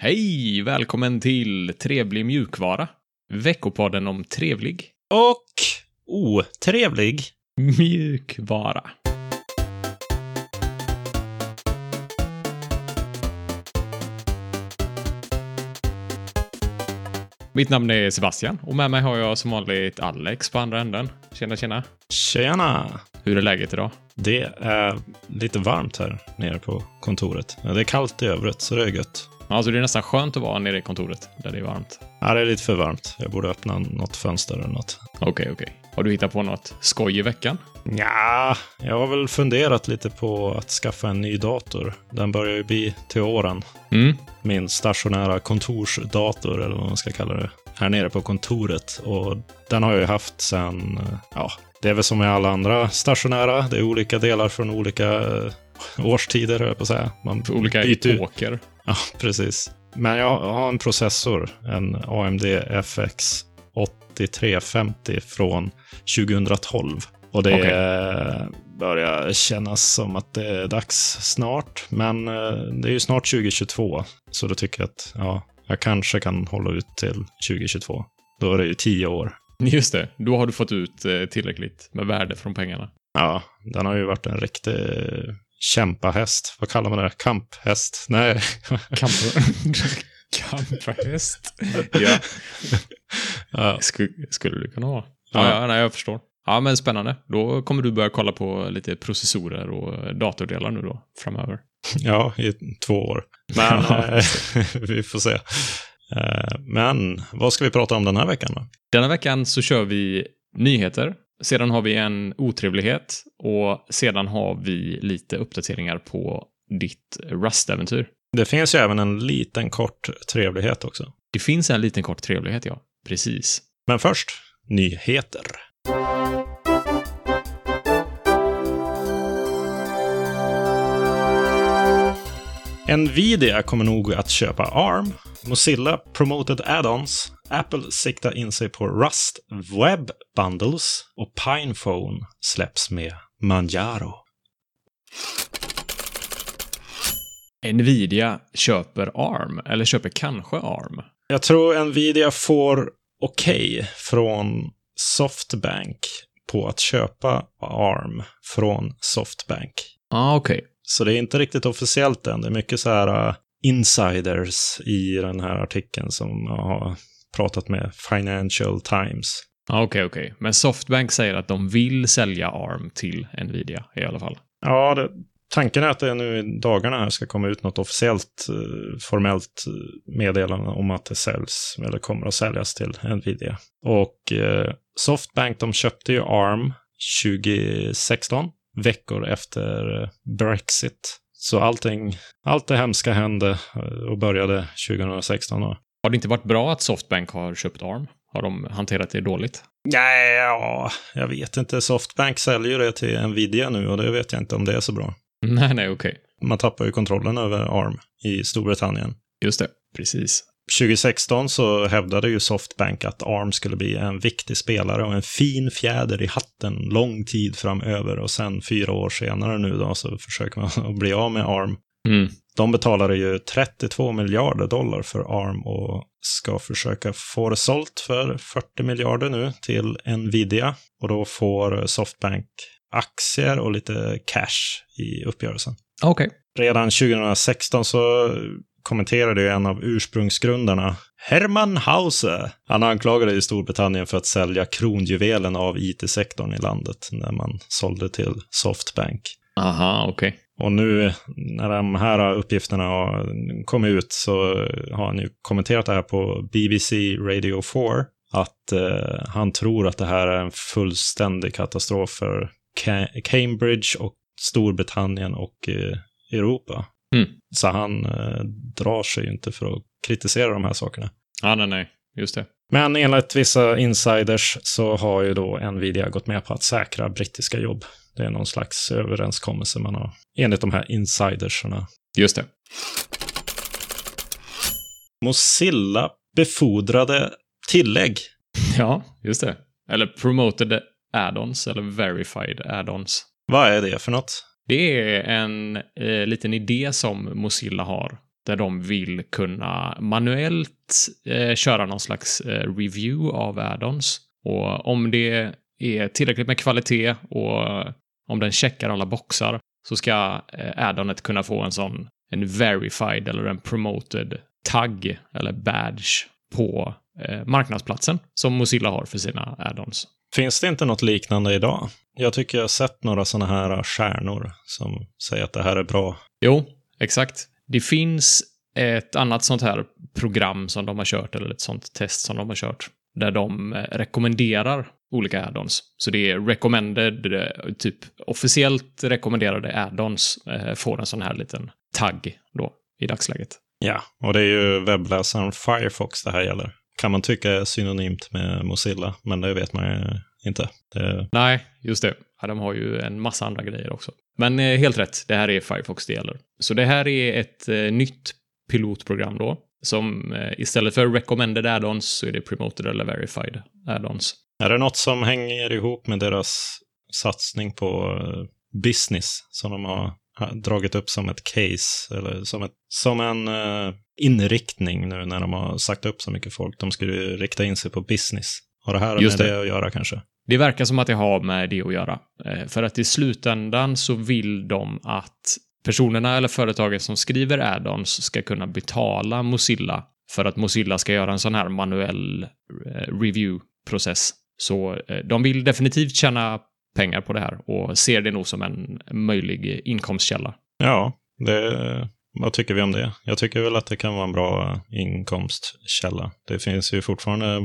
Hej! Välkommen till Trevlig mjukvara. Veckopodden om trevlig Och otrevlig. mjukvara. Mitt namn är Sebastian och med mig har jag som vanligt Alex på andra änden. Tjena, tjena. Tjena! Hur är läget idag? Det är lite varmt här nere på kontoret. Det är kallt i övrigt, så det är gött. Alltså det är nästan skönt att vara nere i kontoret där det är varmt. Ja, det är lite för varmt. Jag borde öppna något fönster eller något. Okej, okej. Har du hittat på något skoj i veckan? Ja, jag har väl funderat lite på att skaffa en ny dator. Den börjar ju bli till åren. Mm. Min stationära kontorsdator, eller vad man ska kalla det, här nere på kontoret. Och den har jag ju haft eh, ja, det är väl som med alla andra stationära. Det är olika delar från olika eh, årstider, höll jag på att säga. Man olika byter epoker. Ja, precis. Men jag har en processor, en AMD FX 8350 från 2012. Och det Okej. börjar kännas som att det är dags snart. Men eh, det är ju snart 2022, så då tycker jag att ja, jag kanske kan hålla ut till 2022. Då är det ju tio år. Just det, då har du fått ut eh, tillräckligt med värde från pengarna. Ja, den har ju varit en riktig kämpahäst. Vad kallar man det? Kamphäst? Nej. Kamp... Kamphäst? ja, ja, skulle, skulle det kunna vara. Ja. Ja, ja, nej, jag förstår. Ja, men spännande. Då kommer du börja kolla på lite processorer och datordelar nu då, framöver. Ja, i två år. Men vi får se. Eh, Men vad ska vi prata om den här veckan då? Denna veckan så kör vi nyheter. Sedan har vi en otrevlighet och sedan har vi lite uppdateringar på ditt Rust-äventyr. Det finns ju även en liten kort trevlighet också. Det finns en liten kort trevlighet, ja. Precis. Men först, nyheter. Nvidia kommer nog att köpa ARM. Mozilla promoted add-ons. Apple siktar in sig på Rust Web Bundles. Och Pinephone släpps med Manjaro. Nvidia köper ARM, eller köper kanske ARM. Jag tror Nvidia får okej från Softbank på att köpa ARM från Softbank. Ah, okej. Så det är inte riktigt officiellt än. Det är mycket så här uh, insiders i den här artikeln som har pratat med Financial Times. Okej, okej. Men Softbank säger att de vill sälja ARM till Nvidia i alla fall. Ja, det, tanken är att det nu i dagarna här ska komma ut något officiellt eh, formellt eh, meddelande om att det säljs eller kommer att säljas till Nvidia. Och eh, Softbank, de köpte ju ARM 2016, veckor efter eh, Brexit. Så allting, allt det hemska hände eh, och började 2016 då. Har det inte varit bra att Softbank har köpt ARM? Har de hanterat det dåligt? Nej, ja, jag vet inte. Softbank säljer ju det till Nvidia nu och det vet jag inte om det är så bra. Nej, nej, okej. Man tappar ju kontrollen över ARM i Storbritannien. Just det. Precis. 2016 så hävdade ju Softbank att ARM skulle bli en viktig spelare och en fin fjäder i hatten lång tid framöver och sen fyra år senare nu då så försöker man att bli av med ARM. Mm. De betalade ju 32 miljarder dollar för ARM och ska försöka få det sålt för 40 miljarder nu till Nvidia och då får Softbank aktier och lite cash i uppgörelsen. Okej. Redan 2016 så kommenterade ju en av ursprungsgrundarna, Herman Hause. Han anklagade ju Storbritannien för att sälja kronjuvelen av IT-sektorn i landet när man sålde till Softbank. Aha, okej. Och nu när de här uppgifterna har kommit ut så har han ju kommenterat det här på BBC Radio 4 att eh, han tror att det här är en fullständig katastrof för Ca- Cambridge och Storbritannien och eh, Europa. Mm. Så han eh, drar sig ju inte för att kritisera de här sakerna. Ja, nej, nej. Just det. Men enligt vissa insiders så har ju då Nvidia gått med på att säkra brittiska jobb. Det är någon slags överenskommelse man har enligt de här insiderserna. Just det. Mozilla befordrade tillägg. Ja, just det. Eller promoted add-ons, eller verified add-ons. Vad är det för något? Det är en eh, liten idé som Mozilla har där de vill kunna manuellt eh, köra någon slags eh, review av add-ons. Och om det är tillräckligt med kvalitet och om den checkar alla boxar så ska eh, addonet kunna få en sån en verified eller en promoted tagg eller badge på eh, marknadsplatsen som Mozilla har för sina add-ons. Finns det inte något liknande idag? Jag tycker jag har sett några sådana här stjärnor som säger att det här är bra. Jo, exakt. Det finns ett annat sånt här program som de har kört, eller ett sånt test som de har kört, där de eh, rekommenderar olika add-ons. Så det är recommended, eh, typ officiellt rekommenderade add-ons eh, får en sån här liten tagg då i dagsläget. Ja, och det är ju webbläsaren Firefox det här gäller. Kan man tycka är synonymt med Mozilla, men det vet man ju inte. Det... Nej, just det. Ja, de har ju en massa andra grejer också. Men eh, helt rätt, det här är Firefox det gäller. Så det här är ett eh, nytt pilotprogram då, som eh, istället för recommended add-ons så är det promoted eller verified add-ons. Är det något som hänger ihop med deras satsning på eh, business som de har dragit upp som ett case eller som, ett, som en uh, inriktning nu när de har sagt upp så mycket folk. De skulle rikta in sig på business. Har det här Just med det. det att göra kanske? Det verkar som att det har med det att göra. Eh, för att i slutändan så vill de att personerna eller företagen som skriver add-ons ska kunna betala Mozilla för att Mozilla ska göra en sån här manuell eh, review-process. Så de vill definitivt tjäna pengar på det här och ser det nog som en möjlig inkomstkälla. Ja, det, vad tycker vi om det? Jag tycker väl att det kan vara en bra inkomstkälla. Det finns ju fortfarande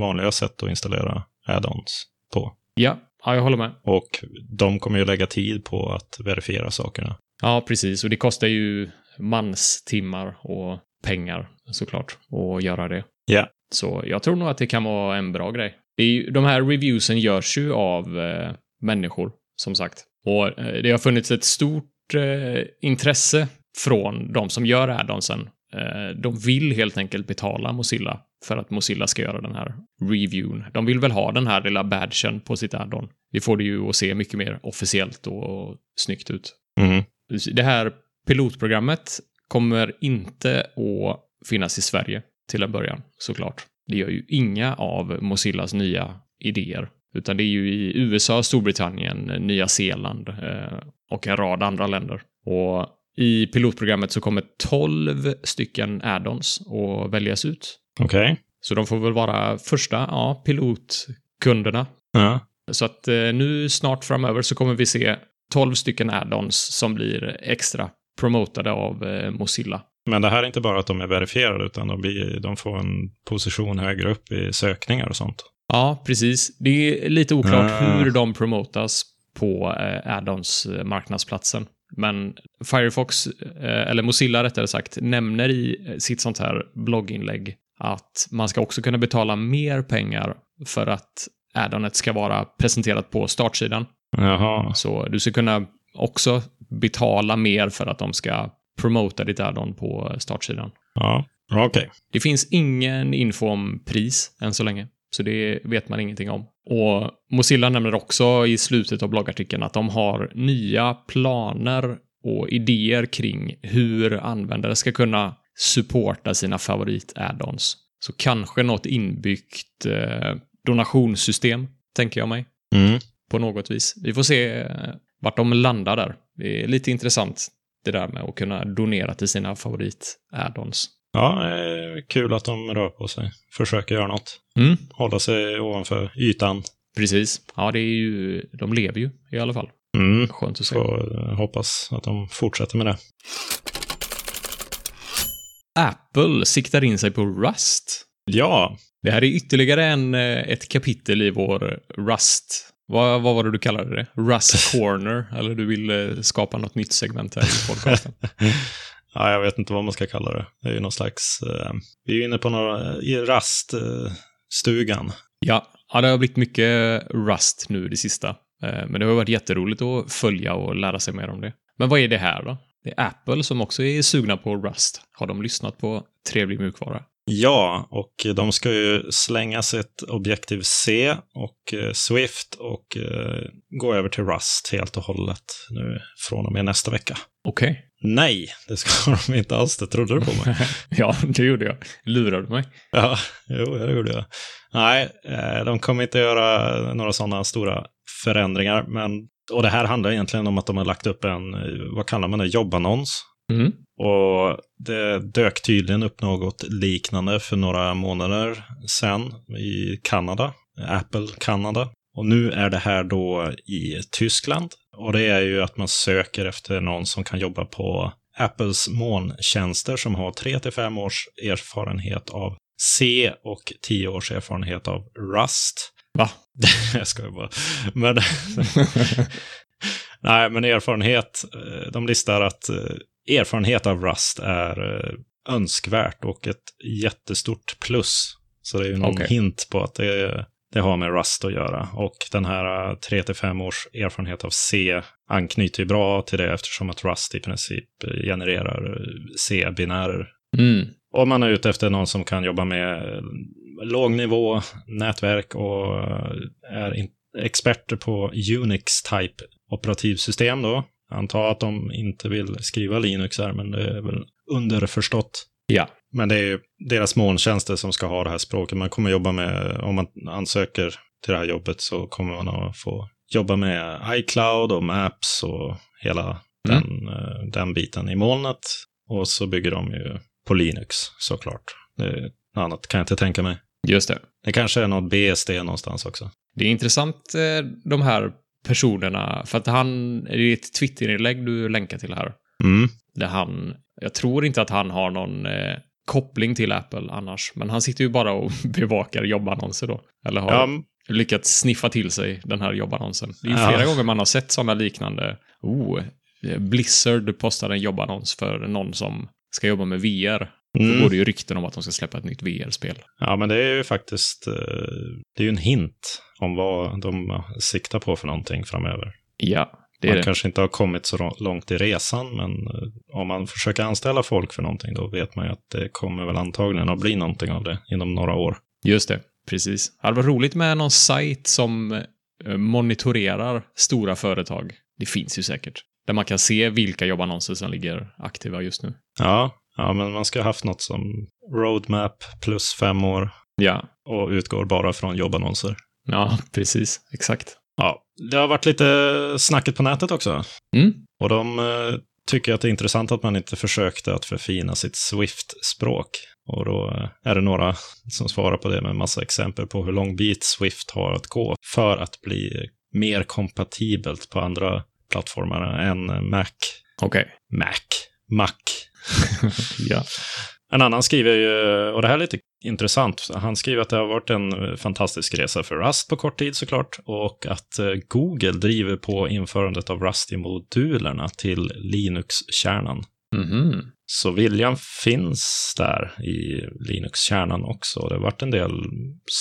vanliga sätt att installera add-ons på. Ja, ja, jag håller med. Och de kommer ju lägga tid på att verifiera sakerna. Ja, precis. Och det kostar ju manstimmar och pengar såklart att göra det. Ja. Så jag tror nog att det kan vara en bra grej det är ju, de här reviewsen görs ju av eh, människor, som sagt. Och eh, det har funnits ett stort eh, intresse från de som gör addonsen. Eh, de vill helt enkelt betala Mozilla för att Mozilla ska göra den här reviewen. De vill väl ha den här lilla badgen på sitt addon. Det får det ju att se mycket mer officiellt och snyggt ut. Mm. Det här pilotprogrammet kommer inte att finnas i Sverige till en början, såklart. Det gör ju inga av Mozillas nya idéer. Utan det är ju i USA, Storbritannien, Nya Zeeland eh, och en rad andra länder. Och i pilotprogrammet så kommer 12 stycken add-ons att väljas ut. Okej. Okay. Så de får väl vara första ja, pilotkunderna. Ja. Så att eh, nu snart framöver så kommer vi se 12 stycken add-ons som blir extra promotade av eh, Mozilla. Men det här är inte bara att de är verifierade, utan de, blir, de får en position högre upp i sökningar och sånt. Ja, precis. Det är lite oklart uh. hur de promotas på eh, Addons eh, marknadsplatsen. Men Firefox, eh, eller Mozilla rättare sagt, nämner i sitt sånt här blogginlägg att man ska också kunna betala mer pengar för att addonet ska vara presenterat på startsidan. Jaha. Så du ska kunna också betala mer för att de ska promota ditt add-on på startsidan. Ja, okej. Okay. Det finns ingen info om pris än så länge, så det vet man ingenting om. Och Mozilla nämner också i slutet av bloggartikeln att de har nya planer och idéer kring hur användare ska kunna supporta sina favorit-add-ons. Så kanske något inbyggt eh, donationssystem, tänker jag mig. Mm. På något vis. Vi får se eh, vart de landar där. Det är lite intressant det där med att kunna donera till sina favorit-add-ons. Ja, kul att de rör på sig. Försöker göra något. Mm. Hålla sig ovanför ytan. Precis. Ja, det är ju, de lever ju i alla fall. Mm. Skönt att se. Får hoppas att de fortsätter med det. Apple siktar in sig på Rust. Ja. Det här är ytterligare en, eh, ett kapitel i vår Rust vad, vad var det du kallade det? Rust Corner? Eller du ville skapa något nytt segment här i podcasten? ja, jag vet inte vad man ska kalla det. Det är ju någon slags... Uh, vi är ju inne på några, i Rust-stugan. Uh, ja, ja, det har blivit mycket Rust nu det sista. Uh, men det har varit jätteroligt att följa och lära sig mer om det. Men vad är det här då? Det är Apple som också är sugna på Rust. Har de lyssnat på trevlig mjukvara? Ja, och de ska ju slänga sitt Objective-C och eh, Swift och eh, gå över till Rust helt och hållet nu från och med nästa vecka. Okej. Okay. Nej, det ska de inte alls. Det trodde du på mig. ja, det gjorde jag. Lurade mig. Ja, jo, det gjorde jag. Nej, eh, de kommer inte göra några sådana stora förändringar. Men, och det här handlar egentligen om att de har lagt upp en, vad kallar man det, jobbannons. Mm. Och det dök tydligen upp något liknande för några månader sedan i Kanada, Apple Kanada. Och nu är det här då i Tyskland. Och det är ju att man söker efter någon som kan jobba på Apples molntjänster som har 3 till 5 års erfarenhet av C och 10 års erfarenhet av Rust. Va? Jag skojar bara. Men, nej, men erfarenhet, eh, de listar att eh, erfarenhet av Rust är eh, önskvärt och ett jättestort plus. Så det är ju någon Okej. hint på att det, det har med Rust att göra. Och den här 3-5 års erfarenhet av C anknyter ju bra till det eftersom att Rust i princip genererar eh, C-binärer. Mm. Och man är ute efter någon som kan jobba med eh, låg nivå, nätverk och eh, är experter på Unix-type operativsystem då. Antar att de inte vill skriva Linux här, men det är väl underförstått. Ja. Men det är ju deras molntjänster som ska ha det här språket. Man kommer jobba med, om man ansöker till det här jobbet så kommer man att få jobba med iCloud och Maps och hela Mm. den, eh, den biten i molnet. Och så bygger de ju på Linux såklart. Det, något annat kan jag inte tänka mig. Just det. Det kanske är något BSD någonstans också. Det är intressant, eh, de här personerna, för att han, det är ett Twitter-inlägg du länkar till här, Mm. där han, jag tror inte att han har någon eh, koppling till Apple annars, men han sitter ju bara och bevakar jobbannonser då. Eller har Ja, lyckats sniffa till sig den här jobbannonsen. Det är ju Ja. flera gånger man har sett sådana liknande, oh, Blizzard postar en jobbannons för någon som ska jobba med VR. Då mm. går det ju rykten om att de ska släppa ett nytt VR-spel. ja, men det är ju faktiskt eh, det är ju en hint om vad de siktar på för någonting framöver. Ja, det är man det. kanske inte har kommit så lång- långt i resan, men eh, om man försöker anställa folk för någonting, då vet man ju att det kommer väl antagligen att bli någonting av det inom några år. Just det, precis. Det hade varit roligt med någon sajt som eh, monitorerar stora företag. Det finns ju säkert. Där man kan se vilka jobbannonser som ligger aktiva just nu. Ja, ja men man ska ha haft något som roadmap plus fem år Ja, och utgår bara från jobbannonser. ja precis. Exakt. Ja, det har varit lite snacket på nätet också. Mm. Och de eh, tycker att det är intressant att man inte försökte att förfina sitt Swift-språk. Och då eh, är det några som svarar på det med massa exempel på hur lång bit Swift har att gå för att bli mer kompatibelt på andra plattformar än Mac. Okej. Mac. Mac. ja. En annan skriver ju, och det här är lite intressant, han skriver att det har varit en fantastisk resa för Rust på kort tid såklart, och att eh, Google driver på införandet av Rust i modulerna till Linux-kärnan. Mhm. Så viljan finns där i Linux-kärnan också. Det har varit en del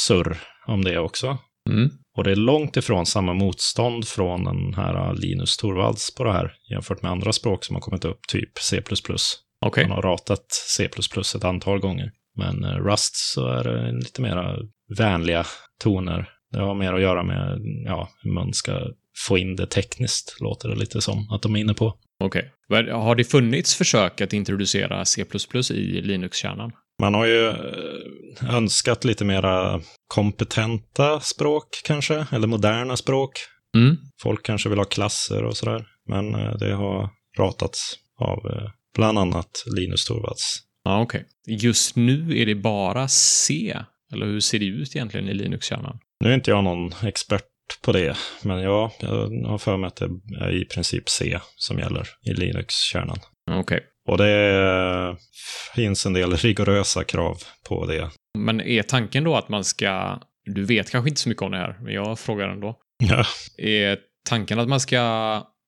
surr om det också. Mm. Och det är långt ifrån samma motstånd från den här Linus Torvalds på det här jämfört med andra språk som har kommit upp, typ C++. Okej. Man har ratat C++ ett antal gånger. Men eh, Rust så är det lite mera vänliga toner. Det har mer att göra med ja, hur man ska få in det tekniskt, låter det lite som att de är inne på. Okej. Men Har det funnits försök att introducera C++ i Linux-kärnan? Man har ju eh, önskat lite mera kompetenta språk kanske, eller moderna språk. Mm. Folk kanske vill ha klasser och sådär. Men eh, det har ratats av bland annat Linus Torvalds. Ja, okej. Just nu är det bara C. Eller hur ser det ut egentligen i Linux-kärnan? Nu är inte jag någon expert på det, men ja, jag har för mig att det är i princip C som gäller i Linux-kärnan. Okej. Och det finns en del rigorösa krav på det. Men är tanken då att man ska... Du vet kanske inte så mycket om det här, men jag frågar ändå. Ja, Är tanken att man ska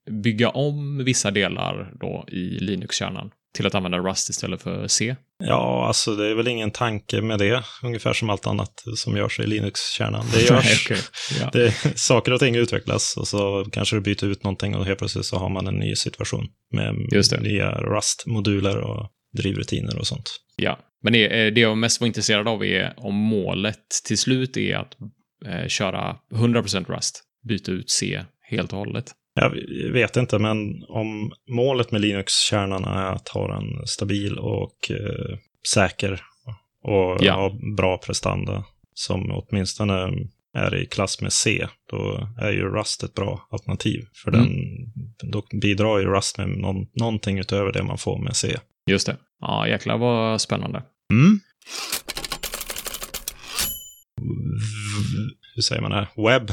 bygga om vissa delar då i Linux-kärnan till att använda Rust istället för C? ja, alltså det är väl ingen tanke med det, ungefär som allt annat som görs i Linux-kärnan. Det görs, okej. Ja. det, saker och ting utvecklas och så kanske du byter ut någonting och helt plötsligt så har man en ny situation med nya Rust-moduler och drivrutiner och sånt. ja. Men det, eh, det jag mest var intresserad av är om målet till slut är att eh, köra 100% Rust, byta ut C helt och hållet. Jag vet inte, men om målet med Linux-kärnan är att ha den stabil och eh, säker och Ja. ha bra prestanda som åtminstone är i klass med C, då är ju Rust ett bra alternativ. För Mm. den, då bidrar ju Rust med någon, någonting utöver det man får med C. Just det. Ja, jäklar vad spännande. Mm. Hur säger man det? här? Web.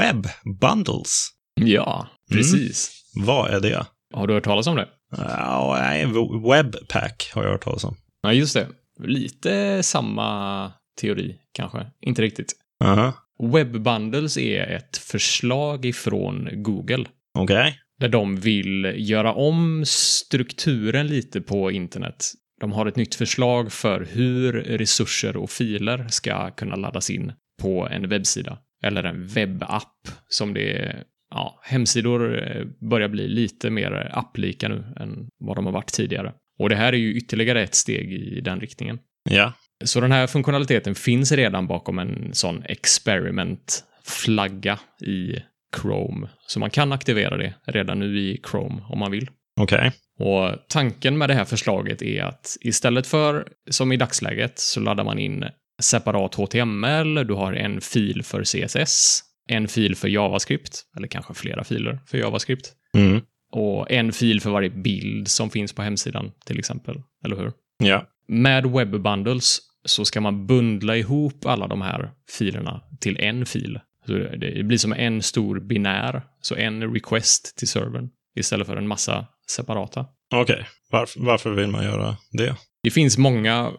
Web bundles. Ja, precis. Vad är det? Har du hört talas om det? Nej, Webpack har jag hört talas om. Ja, just det. Lite samma teori, kanske. Inte riktigt. Aha. Web Bundles är ett förslag ifrån Google. Okej. Där de vill göra om strukturen lite på internet. De har ett nytt förslag för hur resurser och filer ska kunna laddas in på en webbsida. Eller en webbapp som det. Ja, hemsidor eh, börjar bli lite mer applika nu än vad de har varit tidigare. Och det här är ju ytterligare ett steg i den riktningen. Ja. Så den här funktionaliteten finns redan bakom en sån experiment-flagga i Chrome. Så man kan aktivera det redan nu i Chrome om man vill. Okej. Och tanken med det här förslaget är att istället för som i dagsläget så laddar man in separat HTML, du har en fil för CSS, en fil för JavaScript, eller kanske flera filer för JavaScript, Mm. och en fil för varje bild som finns på hemsidan till exempel, eller hur? Ja. Med Web Bundles så ska man bundla ihop alla de här filerna till en fil. Så det blir som en stor binär, så en request till servern istället för en massa separata. Okej. Varför, varför vill man göra det? Det finns många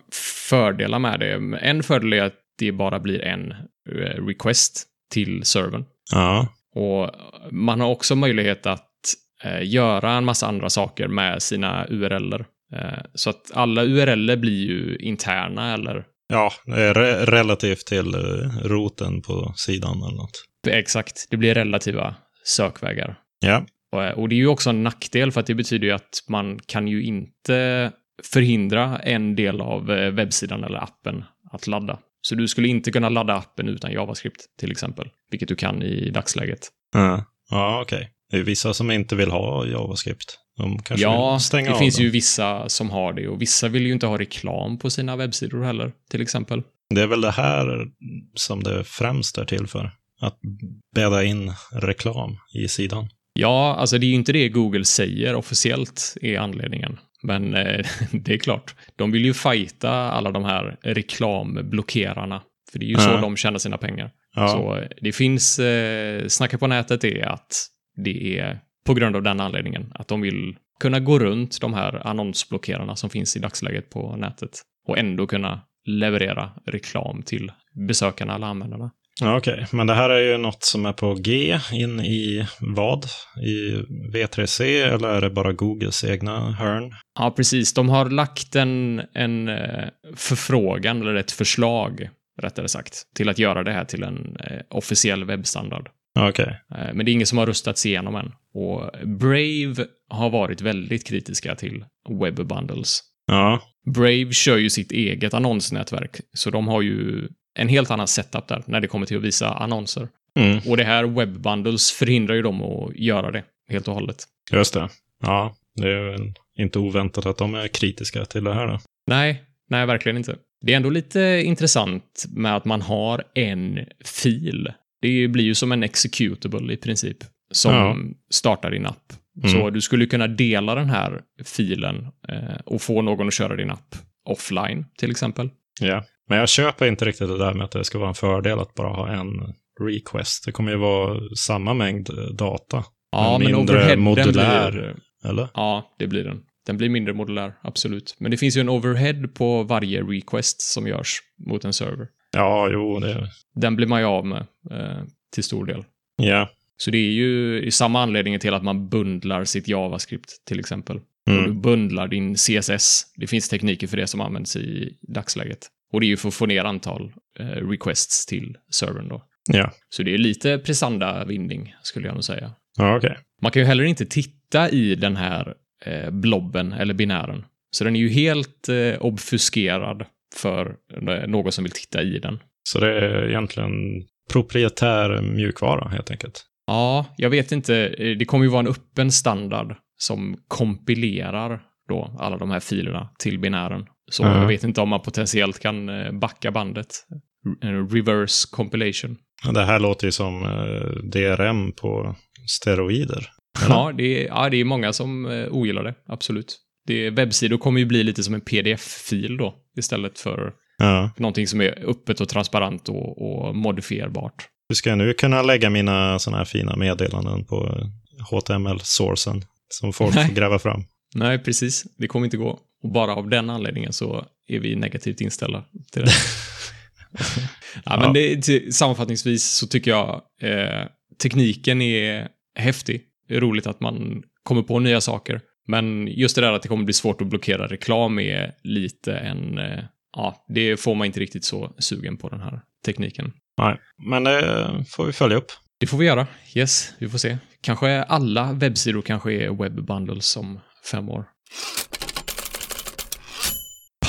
fördelar med det. En fördel är att det bara blir en eh, request till servern. Ja. Och man har också möjlighet att eh, göra en massa andra saker med sina URLer. Eh, så att alla URLer blir ju interna eller Ja, är re relativt till eh, roten på sidan eller något. exakt, det blir relativa sökvägar. Ja. Och, eh, och det är ju också en nackdel för att det betyder ju att man kan ju inte förhindra en del av eh, webbsidan eller appen att ladda. Så du skulle inte kunna ladda appen utan JavaScript till exempel, vilket du kan i dagsläget. Ja, ja okej. Det är vissa som inte vill ha JavaScript. De kanske Ja, vill stänga det av finns den. ju vissa som har det och vissa vill ju inte ha reklam på sina webbsidor heller, till exempel. Det är väl det här som det främst är till för. Att bädda in reklam i sidan. Ja, alltså det är ju inte det Google säger officiellt är anledningen. Men eh, det är klart, de vill ju fighta alla de här reklamblockerarna. För det är ju så Ja. de tjänar sina pengar. Ja, Så eh, det finns, eh, snacket på nätet är att det är på grund av den anledningen. Att de vill kunna gå runt de här annonsblockerarna som finns i dagsläget på nätet. Och ändå kunna leverera reklam till besökarna eller användarna. Ja okej. Men det här är ju något som är på G in i vad? I V3C eller är det bara Googles egna hörn? Ja, precis. De har lagt en, en eh, förfrågan, eller ett förslag, rättare sagt, till att göra det här till en eh, officiell webbstandard. Okej. Eh, men det är ingen som har röstats igenom än. Och Brave har varit väldigt kritiska till Web Bundles. Ja. Brave kör ju sitt eget annonsnätverk, så de har ju en helt annan setup där när det kommer till att visa annonser. Mm, Och det här Web Bundles förhindrar ju dem att göra det helt och hållet. just det. Ja, det är väl inte oväntat att de är kritiska till det här då. Nej, nej, verkligen inte. Det är ändå lite intressant med att man har en fil. Det blir ju som en executable i princip, som Ja. startar din app. Mm. Så du skulle kunna dela den här filen eh, och få någon att köra din app offline, till exempel. Ja. Men jag köper inte riktigt det där med att det ska vara en fördel att bara ha en request. Det kommer ju vara samma mängd eh, data. Ja, Men men mindre modulär. blir... Eller? Ja, det blir den. Den blir mindre modulär, absolut. Men det finns ju en overhead på varje request som görs mot en server. Ja, jo, det... Den blir man ju av med eh, till stor del. Ja. Så det är ju i samma anledning till att man bundlar sitt JavaScript till exempel. Och du Mm. bundlar din CSS. Det finns tekniker för det som används i dagsläget. Och det är ju för att få ner antal eh, requests till servern då. Ja. Så det är lite prestanda-vinning, skulle jag nog säga. Ja, okej. Man kan ju heller inte titta i den här eh, blobben eller binären. Så den är ju helt eh, obfuskerad för eh, någon som vill titta i den. Så det är egentligen proprietär mjukvara helt enkelt. Ja, jag vet inte. Det kommer ju vara en öppen standard som kompilerar då alla de här filerna till binären. Så Ja. jag vet inte om man potentiellt kan eh, backa bandet. Reverse compilation. Det här låter ju som eh, DRM på steroider. Eller? Ja, det är, ja, det är många som eh, ogillar det. Absolut. Det, webbsidor kommer ju bli lite som en pdf-fil då, istället för Ja. någonting som är öppet och transparent och, och modifierbart. Hur ska jag nu kunna lägga mina sådana här fina meddelanden på HTML-sourcen som folk Nej. får gräva fram? Nej, precis. Det kommer inte gå. Och bara av den anledningen så är vi negativt inställda till det. ja, men det, till, sammanfattningsvis så tycker jag eh, tekniken är häftig. Det är roligt att man kommer på nya saker. Men just det där att det kommer bli svårt att blockera reklam är lite en... Eh, ja, det får man inte riktigt så sugen på den här tekniken. Nej, men det får vi följa upp. Det får vi göra. Yes, vi får se. Kanske alla webbsidor kanske är webbundles om fem år.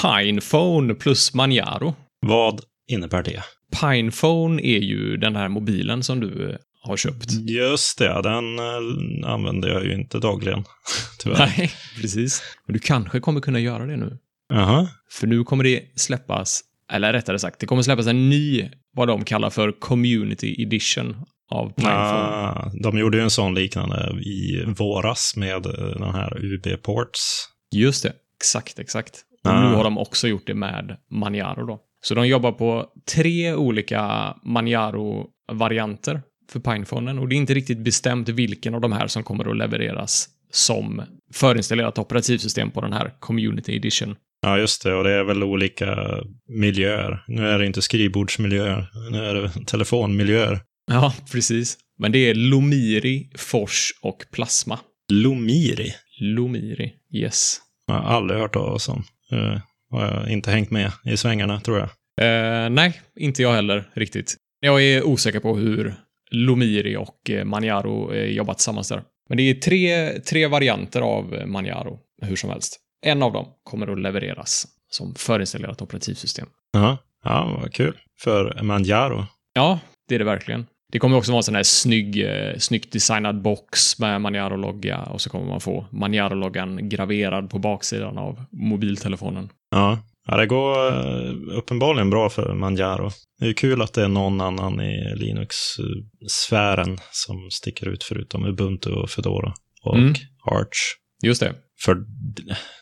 Pinephone plus Manjaro. Vad innebär det? Pinephone är ju den här mobilen som du eh, har köpt. Just det, den eh, använder jag ju inte dagligen. Tyvärr. Nej, precis. Men du kanske kommer kunna göra det nu. Jaha. För nu kommer det släppas, eller rättare sagt, det kommer släppas en ny, vad de kallar för Community Edition av Pinephone. Ah, de gjorde ju en sån liknande i våras med eh, den här UB-ports. Just det, exakt, exakt. Och Ah. nu har de också gjort det med Manjaro då. Så de jobbar på tre olika Manjaro-varianter för Pinephonen och det är inte riktigt bestämt vilken av de här som kommer att levereras som förinstallerat operativsystem på den här Community Edition. Ja, just det. Och det är väl olika miljöer. Nu är det inte skrivbordsmiljöer. Nu är det telefonmiljöer. Ja, precis. Men det är Lomiri, Fors och Plasma. Lomiri. Lomiri, yes. Jag har aldrig hört talas om. Uh, har jag inte hängt med i svängarna, tror jag. Eh, nej, inte jag heller riktigt. Jag är osäker på hur Lomiri och eh, Manjaro eh, jobbat tillsammans där. Men det är tre, tre varianter av eh, Manjaro, hur som helst. En av dem kommer att levereras som förinstallerat operativsystem. Ja, ja vad kul. För Manjaro. Ja, det är det verkligen. Det kommer också vara en sån här snygg, eh, snyggt designad box med Manjaro-logga och så kommer man få Manjaro-loggan graverad på baksidan av mobiltelefonen. Ja. ja, det går eh, uppenbarligen bra för Manjaro. Det är kul att det är någon annan i Linux-sfären som sticker ut förutom Ubuntu och Fedora och Mm. Arch. Just det. För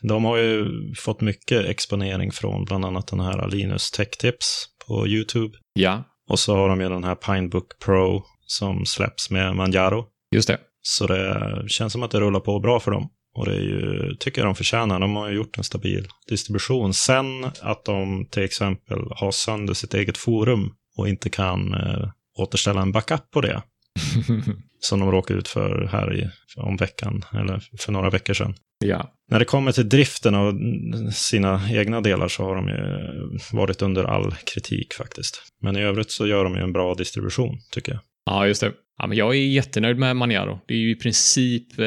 de har ju fått mycket exponering från bland annat den här Linus Tech Tips på YouTube. Ja, Och så har de ju den här Pinebook Pro som släpps med Manjaro. just det. Så det känns som att det rullar på bra för dem. Och det är ju, tycker jag de förtjänar. De har ju gjort en stabil distribution. Sen att de till exempel har sönder sitt eget forum och inte kan eh, återställa en backup på det. Som de råkade ut för här i, om veckan, eller för några veckor sedan. ja. När det kommer till driften av sina egna delar så har de ju varit under all kritik faktiskt. Men i övrigt så gör de ju en bra distribution, tycker jag. Ja, just det. Ja, men jag är jättenöjd med Manjaro. Det är ju i princip eh,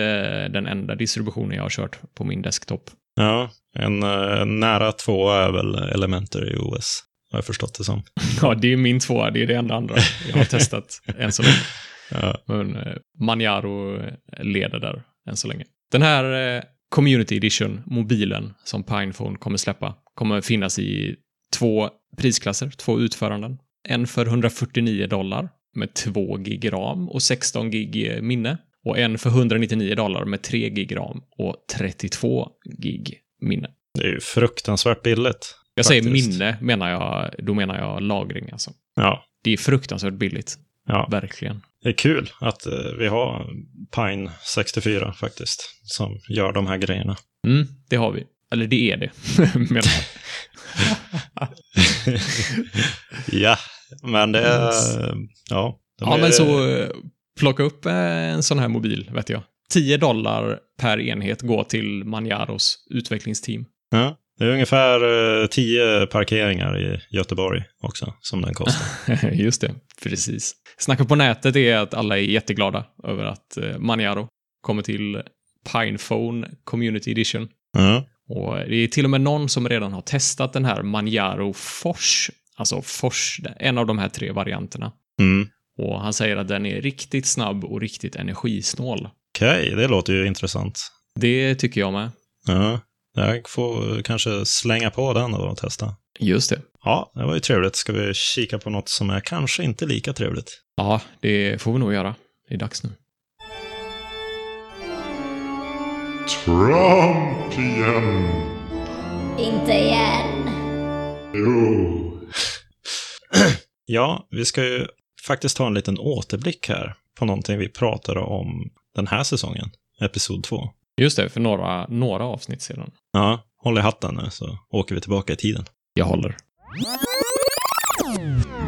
den enda distributionen jag har kört på min desktop. Ja, en eh, nära två är väl Elementor i OS, har jag förstått det som. Ja, det är min tvåa. Det är det enda andra jag har testat än så länge. Ja, Men eh, Manjaro leder där än så länge. Den här eh, Community Edition, mobilen som Pinephone kommer släppa, kommer finnas i två prisklasser, två utföranden. En för 149 dollar med 2 gig ram och 16 gig eh, minne. Och en för 199 dollar med 3 gig ram och 32 gig minne. det är ju fruktansvärt billigt. Jag säger Faktiskt. minne, menar jag, då menar jag lagring alltså. Ja, Det är fruktansvärt billigt, ja. verkligen. Det är kul att eh, vi har Pine 64 faktiskt, som gör de här grejerna. Mm, det har vi. Eller det är det, ja, men det är... Ja, de Ja, är, men så eh, plocka upp eh, en sån här mobil, vet jag. 10 dollar per enhet går till Manjaros utvecklingsteam. Ja, det är ungefär eh, tio parkeringar i Göteborg också, som den kostar. Just det, precis. Snacket på nätet är att alla är jätteglada över att eh, Manjaro kommer till Pinephone Community Edition. ja. Och det är till och med någon som redan har testat den här Manjaro Fors, alltså Fors, en av de här tre varianterna. Mm. Och han säger att den är riktigt snabb och riktigt energisnål. Okej, det låter ju intressant. Det tycker jag med. Ja, jag får kanske slänga på den då och testa. Just det. Ja, det var ju trevligt. Ska vi kika på något som är kanske inte lika trevligt? Ja, det får vi nog göra. Det är dags nu. Trump igen. Inte igen. Jo. Ja, vi ska ju faktiskt ta en liten återblick här på någonting vi pratade om den här säsongen, episod 2. Just det, för några, några avsnitt sedan. Ja, håll i hatten nu så åker vi tillbaka i tiden. Jag håller.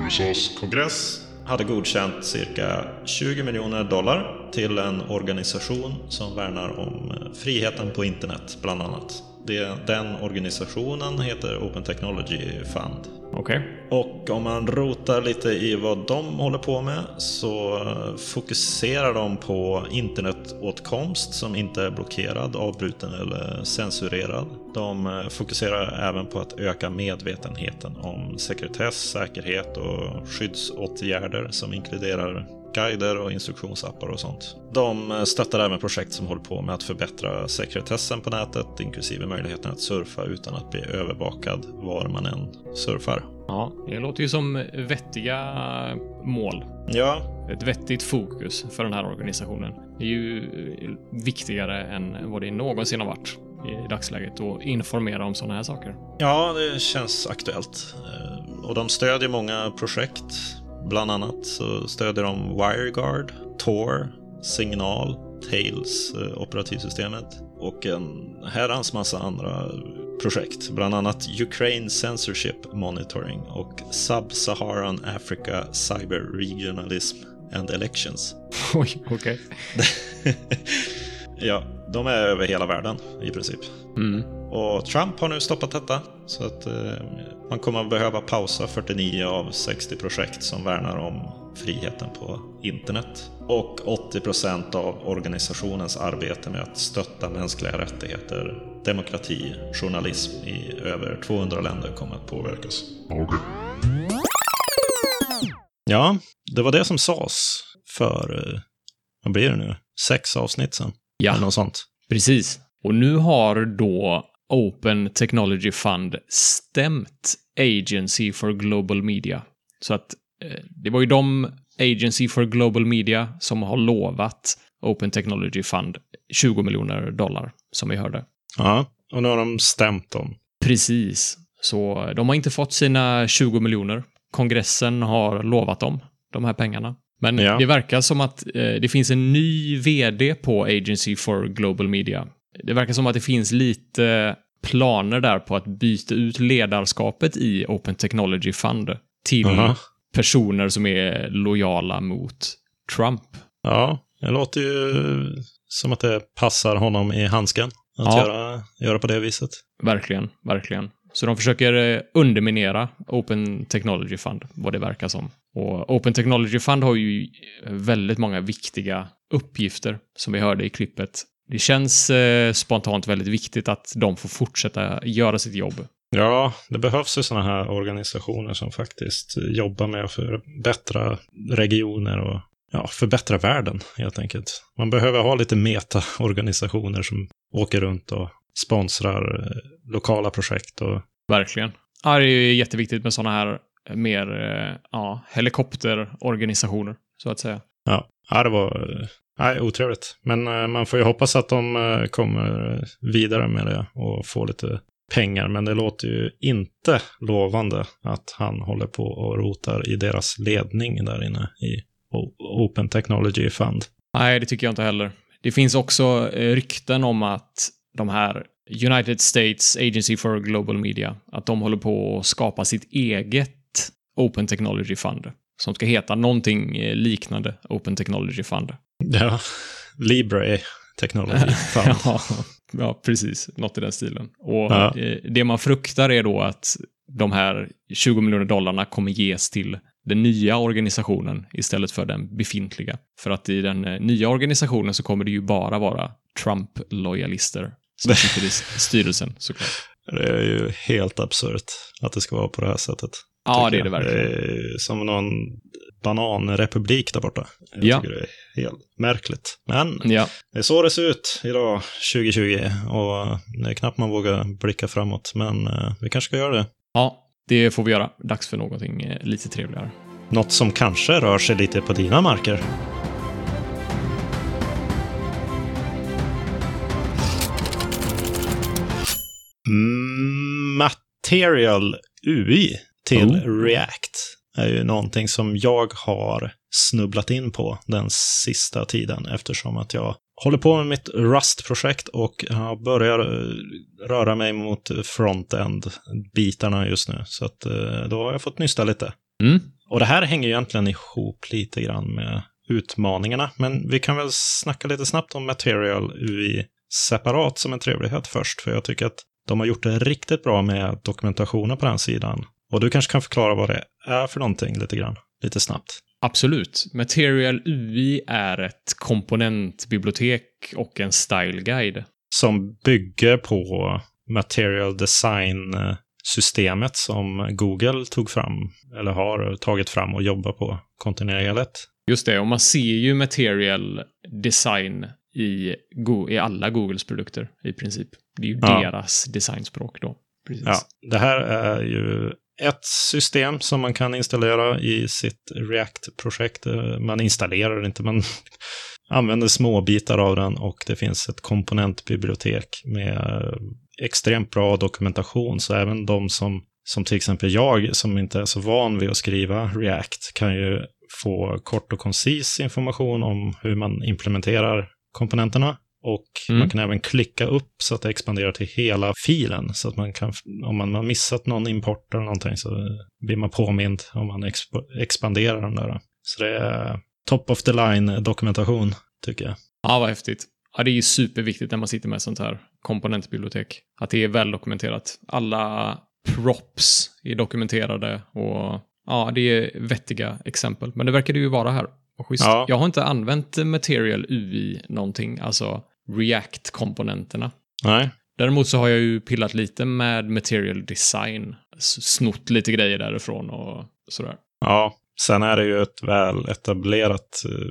USAs kongress. hade godkänt cirka 20 miljoner dollar till en organisation som värnar om friheten på internet, bland annat. Det, den organisationen heter Open Technology Fund. Okej. Och om man rotar lite i vad de håller på med så fokuserar de på internetåtkomst som inte är blockerad, avbruten eller censurerad. De eh, fokuserar även på att öka medvetenheten om sekretess, säkerhet och skyddsåtgärder som inkluderar guider och instruktionsappar och sånt. De eh, stöttar även projekt som håller på med att förbättra sekretessen på nätet, inklusive möjligheten att surfa utan att bli övervakad var man än surfar. Ja, det låter ju som vettiga mål. Ja, Ett vettigt fokus för den här organisationen. Det är ju viktigare än vad det någonsin har varit i dagsläget att informera om sådana här saker. Ja, det känns aktuellt. Eh, Och de stödjer många projekt. Bland annat så stödjer de WireGuard, Tor, Signal, Tails, eh, operativsystemet och en herrans massa andra projekt. Bland annat Ukraine Censorship Monitoring och Sub-Saharan Africa Cyber Regionalism and Elections. Oj, okej. ja, de är över hela världen i princip. Mm. Och Trump har nu stoppat detta. Så att eh, man kommer att behöva pausa 49 av 60 projekt som värnar om friheten på internet. Och 80% av organisationens arbete med att stötta mänskliga rättigheter, demokrati, journalism i över 200 länder kommer att påverkas. Okej. Ja, det var det som sades för, eh, vad blir det nu, sex avsnitt sen? Ja. Något sånt. Precis. Och nu har då Open Technology Fund stämt Agency for Global Media. Så att eh, det var ju de, Agency for Global Media, som har lovat Open Technology Fund 20 miljoner dollar, som vi hörde. Ja, och nu har de stämt dem. Precis. Så de har inte fått sina 20 miljoner. Kongressen har lovat dem de här pengarna. Men Ja. det verkar som att eh, det finns en ny vd på Agency for Global Media. Det verkar som att det finns lite planer där på att byta ut ledarskapet i Open Technology Fund till Aha. personer som är lojala mot Trump. Ja, det låter ju som att det passar honom i handsken att Ja. göra, göra på det viset. Verkligen, verkligen. Så de försöker eh, underminera Open Technology Fund, vad det verkar som. Och Open Technology Fund har ju eh, väldigt många viktiga uppgifter, som vi hörde i klippet. Det känns eh, spontant väldigt viktigt att de får fortsätta göra sitt jobb. Ja, det behövs ju sådana här organisationer som faktiskt jobbar med att förbättra regioner och ja, förbättra världen helt enkelt. Man behöver ha lite meta-organisationer som åker runt och sponsrar eh, lokala projekt och Verkligen. Ja, det är ju jätteviktigt med sådana här eh, mer eh, ja, helikopterorganisationer, så att säga. Ja, ja det var nej, otrevligt. Men man får ju hoppas att de kommer vidare med det och får lite pengar. Men det låter ju inte lovande att han håller på och rotar i deras ledning där inne i Open Technology Fund. Nej, det tycker jag inte heller. Det finns också rykten om att de här United States Agency for Global Media, att de håller på att skapa sitt eget Open Technology Fund, som ska heta någonting eh, liknande Open Technology Fund. Ja, Libre Technology Fund. ja, ja, precis. Något i den stilen. Och Ja. eh, det man fruktar är då att de här 20 miljoner dollarna kommer ges till den nya organisationen istället för den befintliga. För att i den eh, nya organisationen så kommer det ju bara vara Trump-lojalister som sitter i styrelsen såklart. Det är ju helt absurt att det ska vara på det här sättet. Ja, det är det verkligen. är som någon bananrepublik där borta. Jag Ja. tycker det är helt märkligt. Men Ja, det är så det ser ut idag, 2020. Och det är knappt man vågar blicka framåt. Men eh, vi kanske ska göra det. ja, det får vi göra. Dags för någonting eh, lite trevligare. Något som kanske rör sig lite på dina marker. Material UI till Oh. React är ju någonting som jag har snubblat in på den sista tiden eftersom att jag håller på med mitt Rust-projekt och jag börjar eh, röra mig mot front-end-bitarna just nu. Så att eh, då har jag fått nysta lite. Mm. Och det här hänger ju egentligen ihop lite grann med utmaningarna, men vi kan väl snacka lite snabbt om Material UI separat som en trevlighet först, för jag tycker att de har gjort det riktigt bra med dokumentationen på den sidan. Och du kanske kan förklara vad det är för någonting lite grann, lite snabbt. Absolut. Material UI är ett komponentbibliotek och en style guide. Som bygger på Material Design-systemet som Google tog fram, eller har tagit fram och jobbar på kontinuerligt. Just det, och man ser ju material design i, Go- i alla Googles produkter i princip. Det är ju Ja. deras designspråk då. Precis. Ja, det här är ju ett system som man kan installera i sitt React-projekt. Man installerar det inte, man använder små bitar av den och det finns ett komponentbibliotek med extremt bra dokumentation. Så även de som, som till exempel jag, som inte är så van vid att skriva React, kan ju få kort och koncis information om hur man implementerar komponenterna. Och Mm. man kan även klicka upp så att det expanderar till hela filen. Så att man kan, om man har missat någon import eller någonting så blir man påmind om man exp- expanderar den där. Så det är top of the line dokumentation, tycker jag. Ja, vad häftigt. Ja, det är ju superviktigt när man sitter med sånt här komponentbibliotek. Att det är väl dokumenterat. Alla props är dokumenterade och ja, det är vettiga exempel. Men det verkar det ju vara här. Schysst. Ja. Jag har inte använt Material UI någonting, alltså React-komponenterna. Nej, Däremot så har jag ju pillat lite med Material Design. Snott lite grejer därifrån och sådär. ja. Sen är det ju ett väl etablerat eh,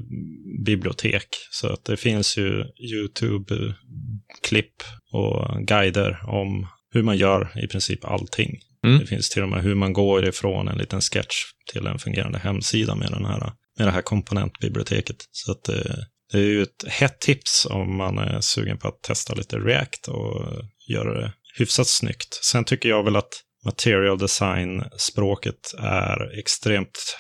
bibliotek. Så att det finns ju YouTube-klipp och guider om hur man gör i princip allting. Mm. Det finns till och med hur man går ifrån en liten sketch till en fungerande hemsida med, den här, med det här komponentbiblioteket. Så att det, det är ju ett hett tips om man är sugen på att testa lite React och göra det hyfsat snyggt. Sen tycker jag väl att material design-språket är extremt,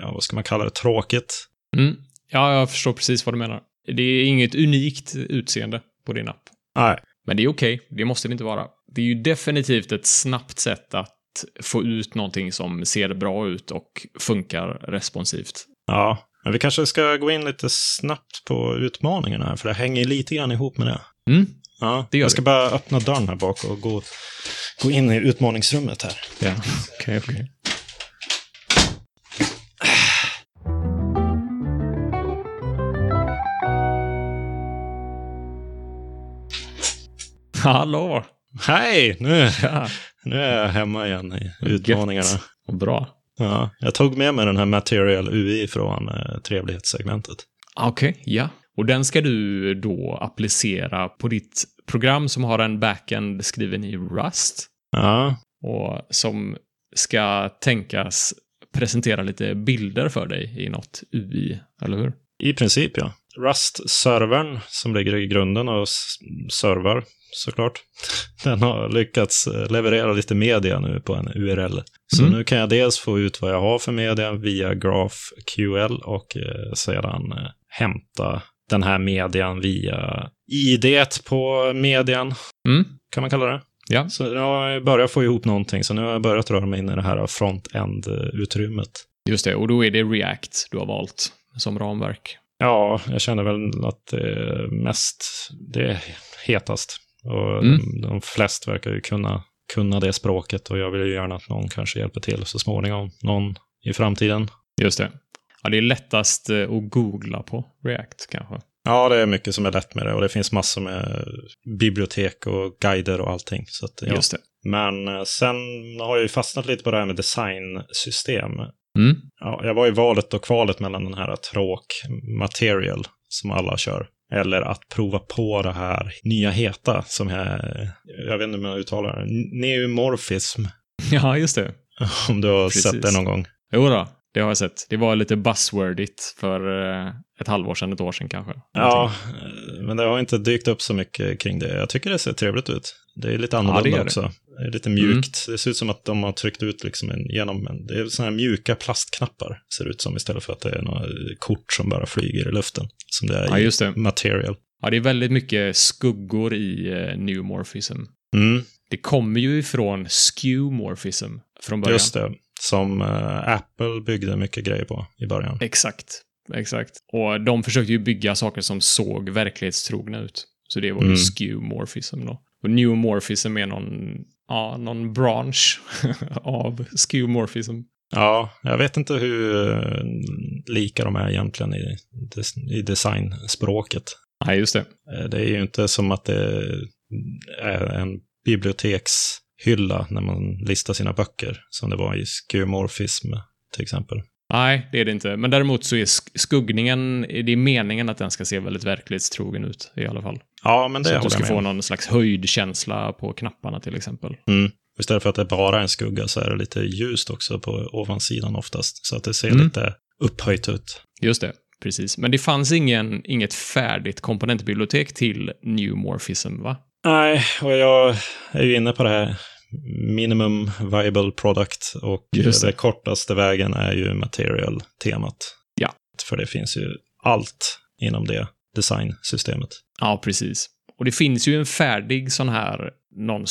ja, vad ska man kalla det, tråkigt. Mm. Ja, jag förstår precis vad du menar. Det är inget unikt utseende på din app. Nej, Men det är okej, det måste det inte vara. Det är ju definitivt ett snabbt sätt att få ut någonting som ser bra ut och funkar responsivt. ja. Men vi kanske ska gå in lite snabbt på utmaningarna här, för det hänger lite grann ihop med det. Mm, Ja, Det gör jag ska vi. bara öppna dörren här bak och gå, gå in i utmaningsrummet här. ja. Okej, okej. Hallå! Hej! Nu, Ja, nu är jag hemma igen i utmaningarna. Gött. bra. Ja, jag tog med mig den här Material UI från eh, trevlighetssegmentet. Okej, ja. Och den ska du då applicera på ditt program som har en backend skriven i Rust Ja, och som ska tänkas presentera lite bilder för dig i något UI, eller hur? i princip ja. Rust-servern som ligger i grunden och s- servar såklart. Den har lyckats eh, leverera lite media nu på en URL. Så Mm. nu kan jag dels få ut vad jag har för media via GraphQL och eh, sedan eh, hämta den här median via ID på median, Mm. kan man kalla det. Ja. Så nu har jag börjat få ihop någonting, så nu har jag börjat röra mig in i det här front-end-utrymmet. Just det, och då är det React du har valt som ramverk. Ja, jag känner väl att det är mest, det är hetast. Och Mm. de, de flest verkar ju kunna, kunna det språket och jag vill ju gärna att någon kanske hjälper till så småningom. Någon i framtiden. Just det. Ja, det är lättast eh, att googla på React kanske. Ja, det är mycket som är lätt med det och det finns massor med bibliotek och guider och allting. Så att, ja. Just det. Men eh, sen har jag ju fastnat lite på det här med designsystem. Mm. Ja, jag var i valet och kvalet mellan den här tråk material som alla kör. Eller att prova på det här nya heta som jag, jag vet inte om jag uttalar det, neumorphism. Ja, just det. Om du har Precis. sett det någon gång. Jo då, det har jag sett. Det var lite buzzwordigt för eh, ett halvår sedan, ett år sedan kanske. Ja, eh, men det har inte dykt upp så mycket kring det. Jag tycker det ser trevligt ut. Det är lite annorlunda det gör det. också. Det är lite mjukt. Det ser ut som att de har tryckt ut liksom en, genom en... Det är sådana här mjuka plastknappar, ser det ut som, istället för att det är några kort som bara flyger i luften. Som det är Ja, i just det. material. Ja, det är väldigt mycket skuggor i eh, newmorphism. Mm, Det kommer ju ifrån skewmorphism från början. just det. Som eh, Apple byggde mycket grejer på i början. Exakt. Exakt. Och de försökte ju bygga saker som såg verklighetstrogna ut. Så det var ju Mm. skewmorphism då. Och newmorphism är någon, ja, någon bransch av skewmorphism. Ja, jag vet inte hur eh, lika de är egentligen i, i designspråket. Nej, just det. Eh, Det är ju inte som att det är en bibliotekshylla när man listar sina böcker, som det var i skeuomorfism till exempel. Nej, det är det inte. Men däremot så är sk- skuggningen, det är meningen att den ska se väldigt verklighetstrogen ut i alla fall. Ja, men det Så att du ska få någon slags höjdkänsla på knapparna till exempel. Mm. Istället för att det bara är en skugga så är det lite ljust också på ovansidan oftast, så att det ser Mm. lite upphöjt ut. Just det, precis. Men det fanns ingen, inget färdigt komponentbibliotek till newmorphism, va? Nej, och jag är ju inne på det här minimum viable product och Just det. kortaste vägen är ju material-temat. Ja. För det finns ju allt inom det designsystemet. Ja, precis. Och det finns ju en färdig sån här, någon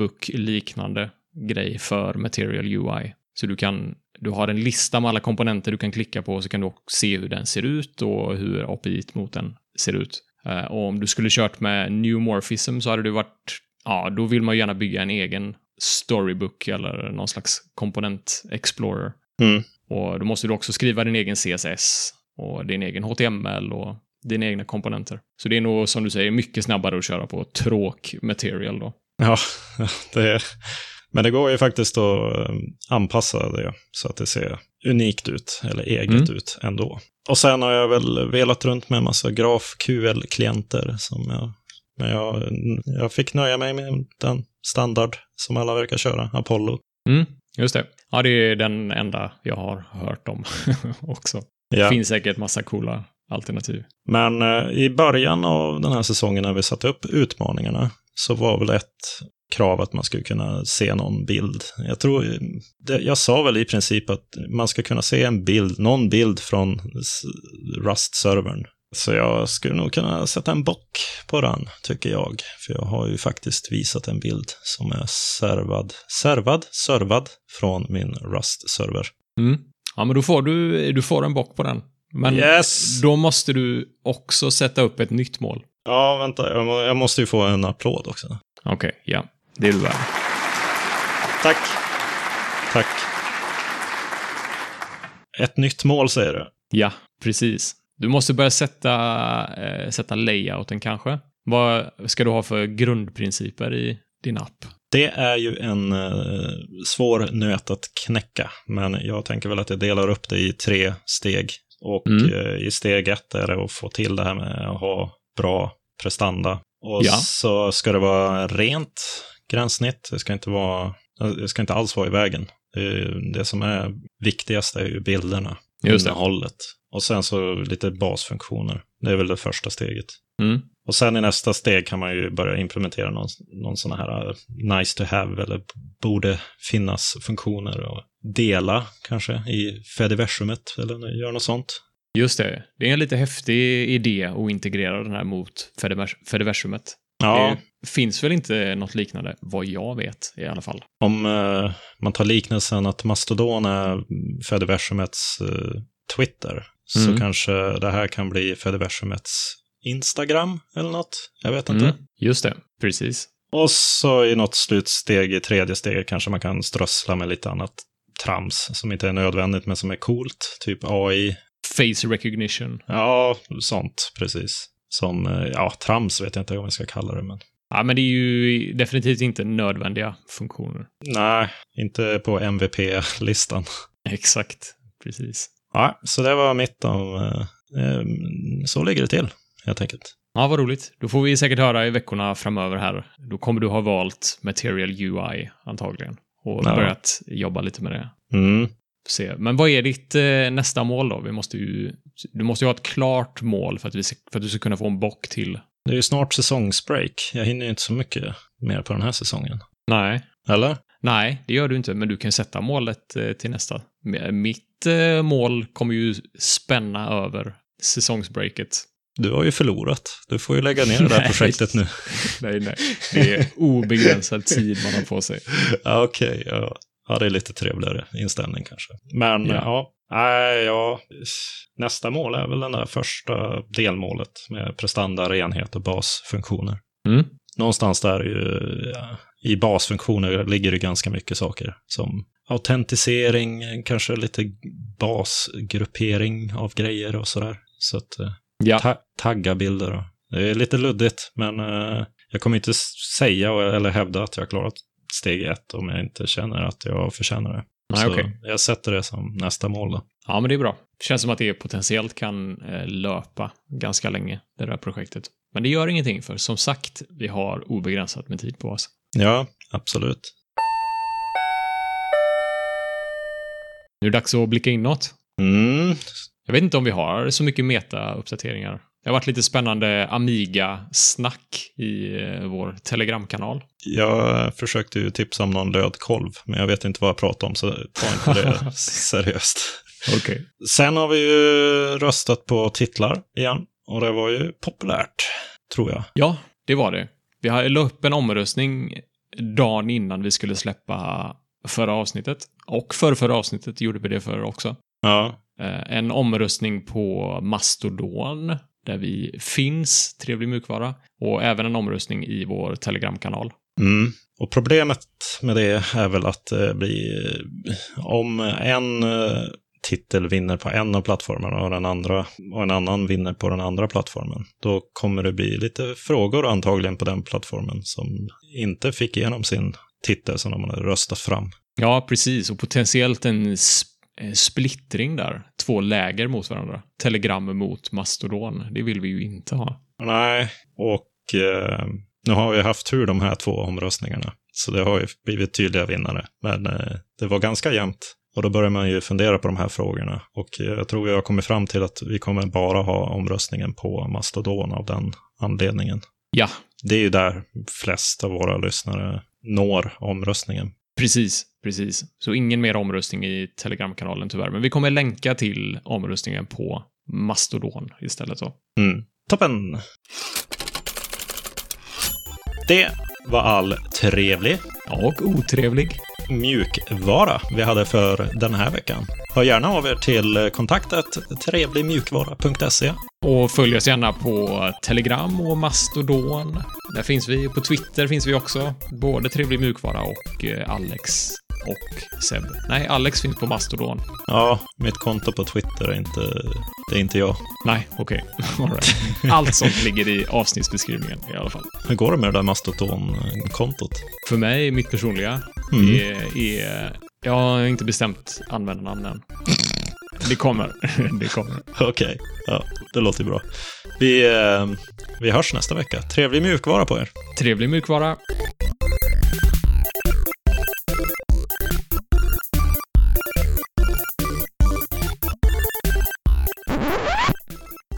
storybook-liknande grej för Material UI. Så du kan, du har en lista med alla komponenter du kan klicka på, så kan du också se hur den ser ut och hur API mot den ser ut. Eh, Och om du skulle kört med Newmorphism så hade det varit, ja, då vill man ju gärna bygga en egen storybook eller någon slags komponent explorer. Mm. Och då måste du också skriva din egen CSS och din egen HTML och dina egna komponenter. Så det är nog, som du säger, mycket snabbare att köra på tråk material då. Ja, det är... Men det går ju faktiskt att eh, anpassa det så att det ser unikt ut, eller eget Mm. ut ändå. Och sen har jag väl velat runt med en massa GraphQL-klienter som jag... Men jag, jag fick nöja mig med den standard som alla verkar köra, Apollo. Mm, just det. Ja, det är den enda jag har hört om också. Ja. Finns säkert massa coola alternativ. Men eh, i början av den här säsongen när vi satte upp utmaningarna så var väl ett krav att man skulle kunna se någon bild. Jag tror, det, jag sa väl i princip att man ska kunna se en bild, någon bild från Rust-servern. Så jag skulle nog kunna sätta en bock på den, tycker jag. För jag har ju faktiskt visat en bild som är servad, servad, servad från min Rust-server. Mm. Ja, men då får du, du får en bock på den. Men Yes! då måste du också sätta upp ett nytt mål. Ja, vänta, jag, må, jag måste ju få en applåd också. Okej, ja. Det är du värd. Tack. Tack. Ett nytt mål säger du? Ja, precis. Du måste börja sätta, eh, sätta layouten kanske. Vad ska du ha för grundprinciper i din app? Det är ju en eh, svår nöt att knäcka, men jag tänker väl att jag delar upp det i tre steg. Och Mm. eh, i steg ett är det att få till det här med att ha bra prestanda. Och Ja. så ska det vara rent gränssnitt. Det ska inte vara, det ska inte alls vara i vägen. Det, det som är viktigast är ju bilderna, Just det. innehållet. Och sen så lite basfunktioner. Det är väl det första steget. Mm. Och sen i nästa steg kan man ju börja implementera någon, någon sån här uh, nice to have eller borde finnas funktioner och dela kanske i Fediversumet eller göra något sånt. Just det. Det är en lite häftig idé att integrera den här mot Fedivers- Fediversumet. Ja, Det finns väl inte något liknande, vad jag vet i alla fall. om eh, man tar liknelsen att Mastodon är Fediversumets eh, Twitter så Mm. kanske det här kan bli Fediversumets Instagram eller något. Jag vet inte. Mm. Just det, precis. Och så i något slutsteg, i tredje steget, kanske man kan strössla med lite annat trams som inte är nödvändigt men som är coolt. Typ AI. Face recognition. Ja, sånt precis. Som, eh, ja, trams vet jag inte om jag ska kalla det, men Ja, men det är ju definitivt inte nödvändiga funktioner. Nej, inte på MVP-listan. Exakt, precis. Ja, så det var mitt om... Eh, eh, så ligger det till, helt enkelt. Ja, vad roligt. Då får vi säkert höra i veckorna framöver här. Då kommer du ha valt Material UI antagligen och Ja. börjat jobba lite med det. Mm. Se. Men vad är ditt eh, nästa mål då? Vi måste ju, du måste ju ha ett klart mål för att, vi för att du ska kunna få en bock till. Det är ju snart säsongsbreak. Jag hinner ju inte så mycket mer på den här säsongen. Nej. Eller? Nej, det gör du inte, men du kan sätta målet eh, till nästa. Mitt eh, mål kommer ju spänna över säsongsbreaket. Du har ju förlorat. Du får ju lägga ner det där projektet nu. Nej, nej. Det är obegränsad tid man har på sig. Okej, ja. Ja. det är lite trevligare inställning kanske. Men Ja. ja, nej, ja. Nästa mål är väl den där första delmålet med prestanda, renhet och basfunktioner. Mm. Någonstans där är ju, ja, i basfunktioner ligger det ganska mycket saker som autentisering, kanske lite basgruppering av grejer och sådär. Så att eh, Ja. ta tagga bilder. Och, det är lite luddigt, men eh, jag kommer inte säga eller hävda att jag har klarat steg ett om jag inte känner att jag förtjänar det. Nej, Så jag sätter det som nästa mål då. Ja, men det är bra. Det känns som att det potentiellt kan eh, löpa ganska länge, det där projektet. Men det gör ingenting, för som sagt, vi har obegränsat med tid på oss. Ja, absolut. Nu är det dags att blicka inåt. Mm. Jag vet inte om vi har så mycket meta-uppdateringar. Det har varit lite spännande Amiga-snack i eh, vår Telegramkanal. Jag försökte ju tipsa om någon lödkolv, men jag vet inte vad jag pratar om, så ta inte det seriöst. Okej. Sen har vi ju röstat på titlar igen, och det var ju populärt, tror jag. Ja, det var det. Vi har- la upp en omröstning dagen innan vi skulle släppa förra avsnittet. Och för förra avsnittet gjorde vi det för också. Ja, Eh, En omröstning på Mastodon, där vi finns, trevlig mjukvara. Och även en omröstning i vår Telegramkanal. Mm. Och problemet med det är väl att det blir, om en eh, titel vinner på en av plattformarna och, den andra, och en annan vinner på den andra plattformen, då kommer det bli lite frågor antagligen på den plattformen som inte fick igenom sin titel som de hade röstat fram. Ja, precis. Och potentiellt en eh, splittring där. Två läger mot varandra. Telegram mot Mastodon. Det vill vi ju inte ha. Nej, och eh, nu har vi haft tur de här två omröstningarna. Så det har ju blivit tydliga vinnare. Men eh, det var ganska jämnt. Och då börjar man ju fundera på de här frågorna. Och eh, jag tror vi har kommit fram till att vi kommer bara ha omröstningen på Mastodon av den anledningen. Ja, Det är ju där flest av våra lyssnare når omröstningen. Precis, precis. Så ingen mer omröstning i Telegramkanalen tyvärr. Men vi kommer länka till omröstningen på Mastodon istället då. Mm. Toppen! Det var all trevlig Och otrevlig. Mjukvara vi hade för den här veckan. Hör gärna av er till kontaktet trevligmjukvara.se. Och följ oss gärna på Telegram och Mastodon. Där finns vi. På Twitter finns vi också. Både Trevlig Mjukvara och eh, Alex och Seb. Nej, Alex finns på Mastodon. Ja, mitt konto på Twitter är inte, det är inte jag. Nej, okej. All right. Allt sånt ligger i avsnittsbeskrivningen i alla fall. Hur går det med det där Mastodon-kontot? För mig, mitt personliga, Mm. är, är... Jag har inte bestämt användarnamn än. Det kommer. Det kommer. Okej, ja, det låter bra. Vi, eh, vi hörs nästa vecka. Trevlig mjukvara på er. Trevlig mjukvara.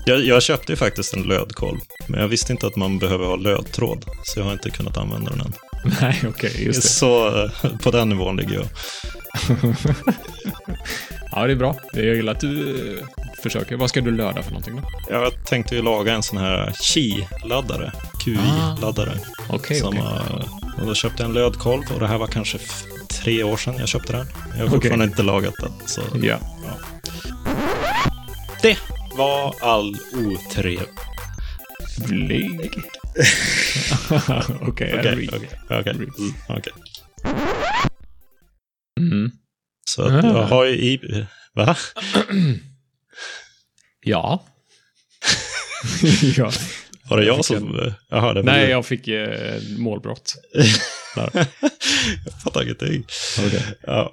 Jag, jag köpte ju faktiskt en lödkolv, men jag visste inte att man behöver ha lödtråd, så jag har inte kunnat använda den än. Nej, okej, just det. Så eh, på den nivån ligger jag. Ja, det är bra. Jag gillar att du eh, försöker. Vad ska du löda för någonting då? Jag tänkte ju laga en sån här Qi-laddare, QI-laddare. Okej, som, okej. eh, och då köpte jag en lödkolv och det här var kanske tre år sedan jag köpte den. Jag har Okej. fortfarande inte lagat den. Så Ja. det var all otrevlig. Okej, okay, okej, okej. Rig. Mm, mm. Så att jag Ah. har ju i... Va? Ja. ja. Var det jag, fick som... eh, Jaha, det var Nej, du. jag fick eh, målbrott. jag fattar ingenting. Okay. Ja.